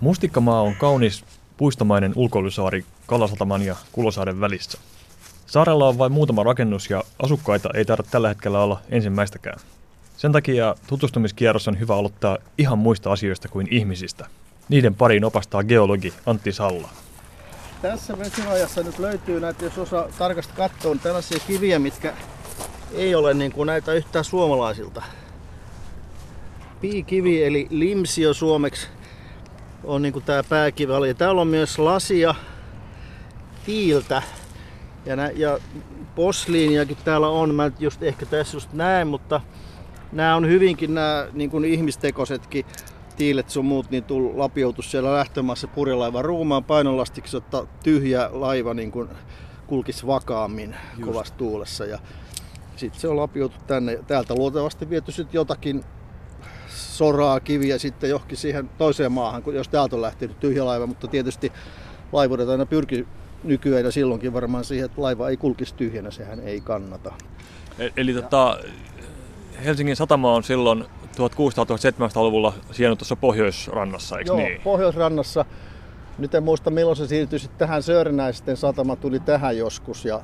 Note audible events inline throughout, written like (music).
Mustikkamaa on kaunis puistomainen ulkoilusaari Kalasataman ja Kulosaaren välissä. Saarella on vain muutama rakennus ja asukkaita ei tarvitse tällä hetkellä olla ensimmäistäkään. Sen takia tutustumiskierros on hyvä aloittaa ihan muista asioista kuin ihmisistä. Niiden pariin opastaa geologi Antti Salla. Tässä vesirajassa nyt löytyy näitä, jos osaa tarkasti katsoa, niin tällaisia kiviä, mitkä ei ole niin kuin näitä yhtään suomalaisilta. Piikivi eli limsio suomeksi on niin kuin tämä pääkivi. Ja täällä on myös lasia tiiltä ja, nä, ja posliiniakin täällä on. Mä just ehkä tässä just näen, mutta nämä on hyvinkin nämä niin kuin ihmistekoisetkin tiilet sun muut, niin tuu lapioutus siellä lähtömaassa purjelaivan ruumaan painolastiksi, jotta tyhjä laiva niin kuin kulkisi vakaammin Just. kovassa tuulessa. Ja sitten se on lapioutu tänne. Täältä luultavasti viety sitten jotakin soraa, kiviä sitten johonkin siihen toiseen maahan, jos täältä on lähtenyt tyhjä laiva, mutta tietysti laivuudet aina pyrkii nykyään ja silloinkin varmaan siihen, että laiva ei kulkisi tyhjänä, sehän ei kannata. E- eli tota, Helsingin satama on silloin 1600-1700-luvulla sijainnut tuossa Pohjoisrannassa, eikö Joo, niin? Pohjoisrannassa. Nyt en muista milloin se siirtyi sitten tähän Söörnäisten satama tuli tähän joskus ja,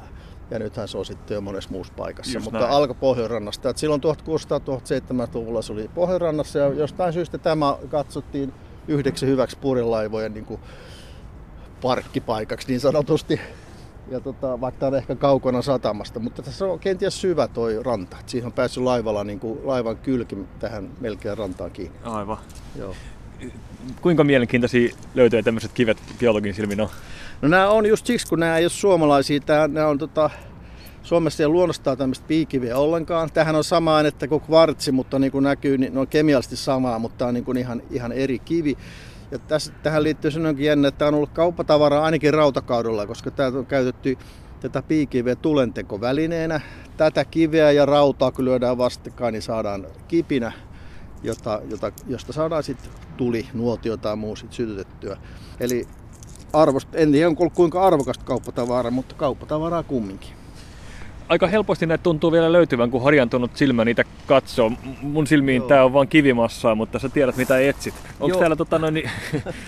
ja nythän se on sitten jo monessa muussa paikassa. Just Mutta näin. alkoi Pohjoisrannasta. Et silloin 1600-1700-luvulla se oli Pohjoisrannassa ja jostain syystä tämä katsottiin yhdeksi hyväksi purilaivojen niin kuin parkkipaikaksi niin sanotusti ja tota, vaikka tämä on ehkä kaukana satamasta, mutta tässä on kenties syvä toi ranta. Et siihen on päässyt laivalla niin kuin laivan kylki tähän melkein rantaan kiinni. Aivan. Joo. Kuinka mielenkiintoisia löytyy tämmöiset kivet geologin silmin on? No nämä on just siksi, kun nämä ei ole suomalaisia. Tää, nämä on tota, Suomessa ei luonnostaan tämmöistä piikiviä ollenkaan. Tähän on sama ainetta kuin kvartsi, mutta niin kuin näkyy, niin ne on kemiallisesti samaa, mutta tämä on niin kuin ihan, ihan eri kivi. Ja tässä, tähän liittyy sellainenkin jännä, että tämä on ollut kauppatavaraa ainakin rautakaudella, koska tämä on käytetty tätä piikiveä tulentekovälineenä. Tätä kiveä ja rautaa kun lyödään vastakkain, niin saadaan kipinä, jota, jota, josta saadaan sitten tuli, nuotio tai muu sit sytytettyä. Eli arvost, en tiedä kuinka arvokasta kauppatavaraa, mutta kauppatavaraa kumminkin aika helposti näitä tuntuu vielä löytyvän, kun harjantunut silmä niitä katsoo. Mun silmiin tämä on vain kivimassaa, mutta sä tiedät mitä etsit. Onko täällä tota, noin, niin,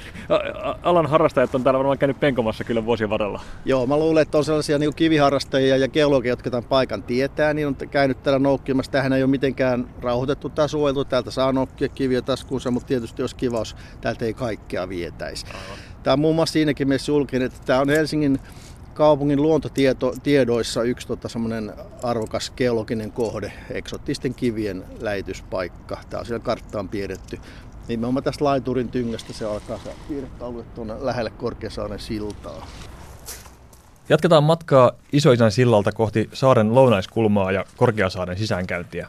(laughs) alan harrastajat on täällä varmaan käynyt penkomassa kyllä vuosien varrella? Joo, mä luulen, että on sellaisia niin kiviharrastajia ja geologia, jotka tämän paikan tietää, niin on käynyt täällä noukkimassa. Tähän ei ole mitenkään rauhoitettu tai suojeltu. Täältä saa noukkia kiviä taskuunsa, mutta tietysti jos kivaus, täältä ei kaikkea vietäisi. Tämä on muun muassa siinäkin mielessä julkinen, että tämä on Helsingin kaupungin luontotiedoissa yksi tota, semmoinen arvokas geologinen kohde, eksottisten kivien lähetyspaikka. Tämä on siellä karttaan piirretty. Nimenomaan tästä laiturin tyngästä se alkaa se piirrettä alue tuonne lähelle Korkeasaaren siltaa. Jatketaan matkaa Isoisän sillalta kohti saaren lounaiskulmaa ja Korkeasaaren sisäänkäyntiä.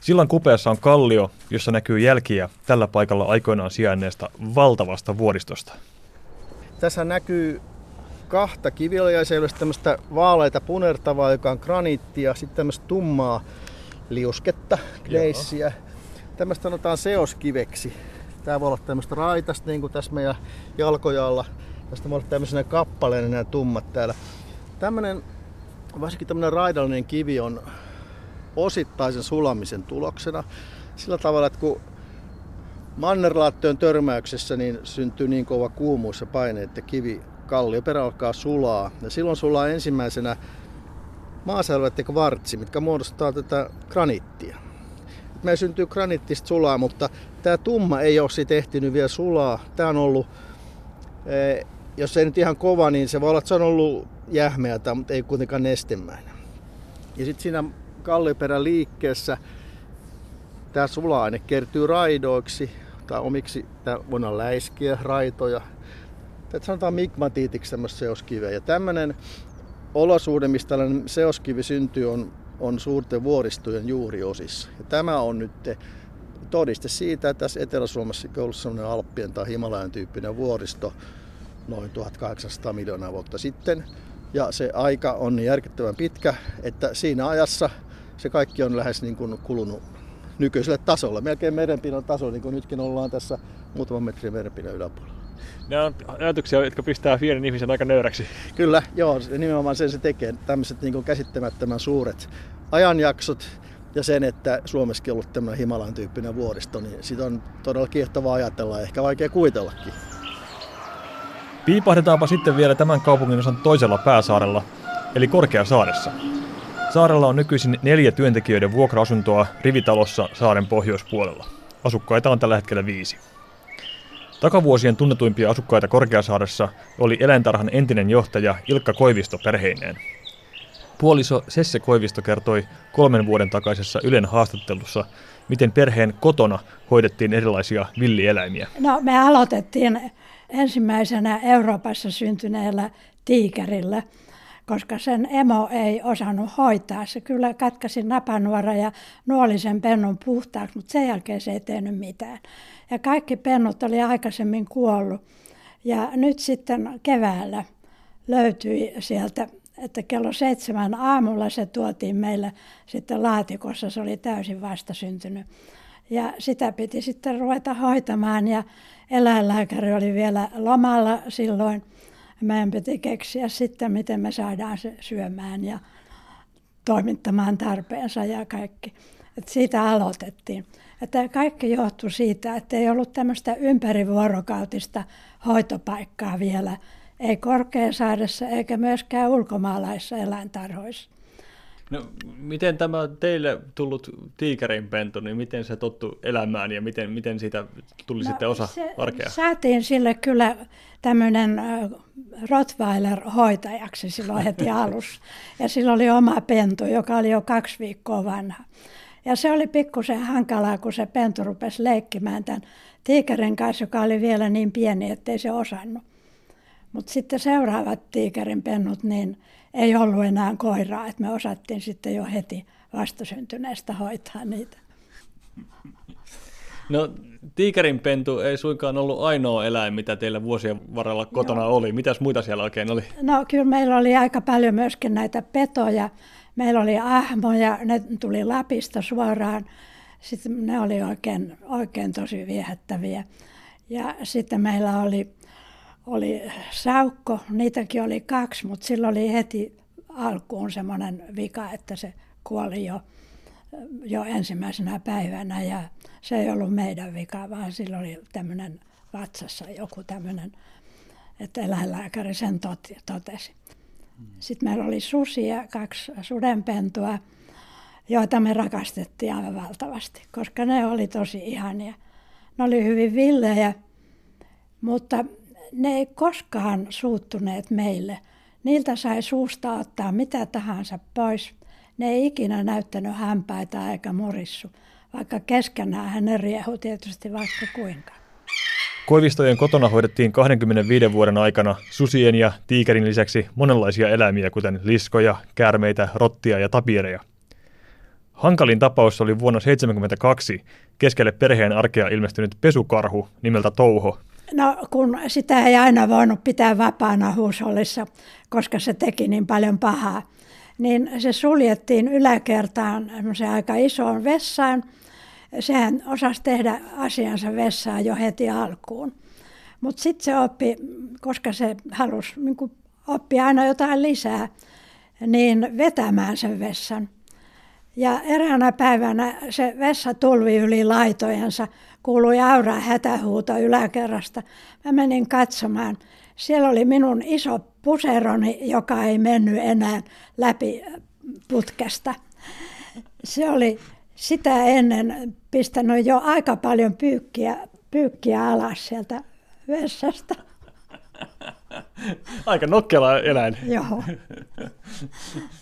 Sillan kupeessa on kallio, jossa näkyy jälkiä tällä paikalla aikoinaan sijainneesta valtavasta vuoristosta. Tässä näkyy kahta kivilajaiseudusta tämmöistä vaaleita punertavaa, joka on graniittia, sitten tämmöistä tummaa liusketta, gneissiä. Tämmöistä sanotaan seoskiveksi. Tää voi olla tämmöistä raitasta, niin kuin tässä meidän jalkojalla. Tästä voi olla tämmöisenä kappaleen nämä tummat täällä. Tämmönen, varsinkin tämmöinen raidallinen kivi on osittaisen sulamisen tuloksena. Sillä tavalla, että kun mannerlaattojen törmäyksessä niin syntyy niin kova kuumuus ja paine, että kivi kallioperä alkaa sulaa. Ja silloin sulaa ensimmäisenä maaselvät ja kvartsi, mitkä muodostaa tätä granittia. Me syntyy graniittista sulaa, mutta tämä tumma ei ole siitä ehtinyt vielä sulaa. Tämä on ollut, eh, jos ei nyt ihan kova, niin se voi olla, että se on ollut jähmeätä, mutta ei kuitenkaan nestemäinen. Ja sitten siinä kallioperän liikkeessä tämä sula-aine kertyy raidoiksi tai omiksi, tämä voidaan läiskiä, raitoja, Tätä sanotaan migmatiitiksi tämmöistä seoskiveä. Ja tämmöinen olosuhde, mistä tällainen seoskivi syntyy, on, on suurten vuoristojen juuriosissa. Ja tämä on nyt todiste siitä, että tässä Etelä-Suomessa on ollut sellainen Alppien tai Himalajan tyyppinen vuoristo noin 1800 miljoonaa vuotta sitten. Ja se aika on niin järkyttävän pitkä, että siinä ajassa se kaikki on lähes niin kuin kulunut nykyiselle tasolle, melkein merenpinnan tasolla, niin kuin nytkin ollaan tässä muutaman metrin merenpinnan yläpuolella. Ne on ajatuksia, jotka pistää pienen ihmisen aika nöyräksi. Kyllä, joo, nimenomaan sen se tekee. Tämmöiset niin käsittämättömän suuret ajanjaksot ja sen, että Suomessakin on ollut tämmöinen Himalan tyyppinen vuoristo, niin sitä on todella kiehtovaa ajatella ja ehkä vaikea kuvitellakin. Piipahdetaanpa sitten vielä tämän kaupungin osan toisella pääsaarella, eli Korkeasaaressa. Saarella on nykyisin neljä työntekijöiden vuokra-asuntoa rivitalossa saaren pohjoispuolella. Asukkaita on tällä hetkellä viisi. Takavuosien tunnetuimpia asukkaita Korkeasaaressa oli eläintarhan entinen johtaja Ilkka Koivisto perheineen. Puoliso Sesse Koivisto kertoi kolmen vuoden takaisessa Ylen haastattelussa, miten perheen kotona hoidettiin erilaisia villieläimiä. No me aloitettiin ensimmäisenä Euroopassa syntyneellä tiikerillä, koska sen emo ei osannut hoitaa. Se kyllä katkaisi napanuora ja nuoli sen pennun puhtaaksi, mutta sen jälkeen se ei tehnyt mitään. Ja kaikki pennut oli aikaisemmin kuollut. Ja nyt sitten keväällä löytyi sieltä, että kello seitsemän aamulla se tuotiin meille sitten laatikossa, se oli täysin vastasyntynyt. Ja sitä piti sitten ruveta hoitamaan ja eläinlääkäri oli vielä lomalla silloin. Meidän piti keksiä sitten, miten me saadaan se syömään ja toimittamaan tarpeensa ja kaikki. Et siitä aloitettiin. Että kaikki johtui siitä, että ei ollut tämmöistä ympärivuorokautista hoitopaikkaa vielä, ei Korkeasaaressa eikä myöskään ulkomaalaissa eläintarhoissa. No, miten tämä teille tullut tiikerinpentu, niin miten se tottu elämään ja miten, miten siitä tuli no, sitten osa se, arkea? Saatiin sille kyllä tämmöinen Rottweiler-hoitajaksi silloin heti (laughs) alussa. Ja sillä oli oma pentu, joka oli jo kaksi viikkoa vanha. Ja se oli pikkusen hankalaa, kun se pentu rupesi leikkimään tämän tiikerin kanssa, joka oli vielä niin pieni, ettei se osannut. Mutta sitten seuraavat tiikerin pennut, niin ei ollut enää koiraa, että me osattiin sitten jo heti vastasyntyneestä hoitaa niitä. No tiikerin pentu ei suinkaan ollut ainoa eläin, mitä teillä vuosien varrella kotona Joo. oli. Mitäs muita siellä oikein oli? No kyllä meillä oli aika paljon myöskin näitä petoja. Meillä oli ahmoja, ne tuli Lapista suoraan. Sitten ne oli oikein, oikein tosi viehättäviä. Ja sitten meillä oli oli saukko, niitäkin oli kaksi, mutta sillä oli heti alkuun semmoinen vika, että se kuoli jo, jo ensimmäisenä päivänä ja se ei ollut meidän vika, vaan sillä oli tämmöinen vatsassa joku tämmöinen, että eläinlääkäri sen totesi. Sitten meillä oli susia, kaksi sudenpentua, joita me rakastettiin aivan valtavasti, koska ne oli tosi ihania. Ne oli hyvin villejä, mutta ne ei koskaan suuttuneet meille. Niiltä sai suusta ottaa mitä tahansa pois. Ne ei ikinä näyttänyt hämpäitä eikä murissu, vaikka keskenään ne riehu tietysti vaikka kuinka. Koivistojen kotona hoidettiin 25 vuoden aikana susien ja tiikerin lisäksi monenlaisia eläimiä, kuten liskoja, käärmeitä, rottia ja tapiereja. Hankalin tapaus oli vuonna 1972 keskelle perheen arkea ilmestynyt pesukarhu nimeltä Touho, No kun sitä ei aina voinut pitää vapaana huushollissa, koska se teki niin paljon pahaa, niin se suljettiin yläkertaan aika isoon vessaan. Sehän osasi tehdä asiansa vessaan jo heti alkuun. Mutta sitten se oppi, koska se halusi niin oppia aina jotain lisää, niin vetämään sen vessan. Ja eräänä päivänä se vessa tulvi yli laitojensa, kuului Aura hätähuuto yläkerrasta. Mä menin katsomaan. Siellä oli minun iso puseroni, joka ei mennyt enää läpi putkesta. Se oli sitä ennen pistänyt jo aika paljon pyykkiä, pyykkiä alas sieltä vessasta. Aika nokkela eläin. Joo.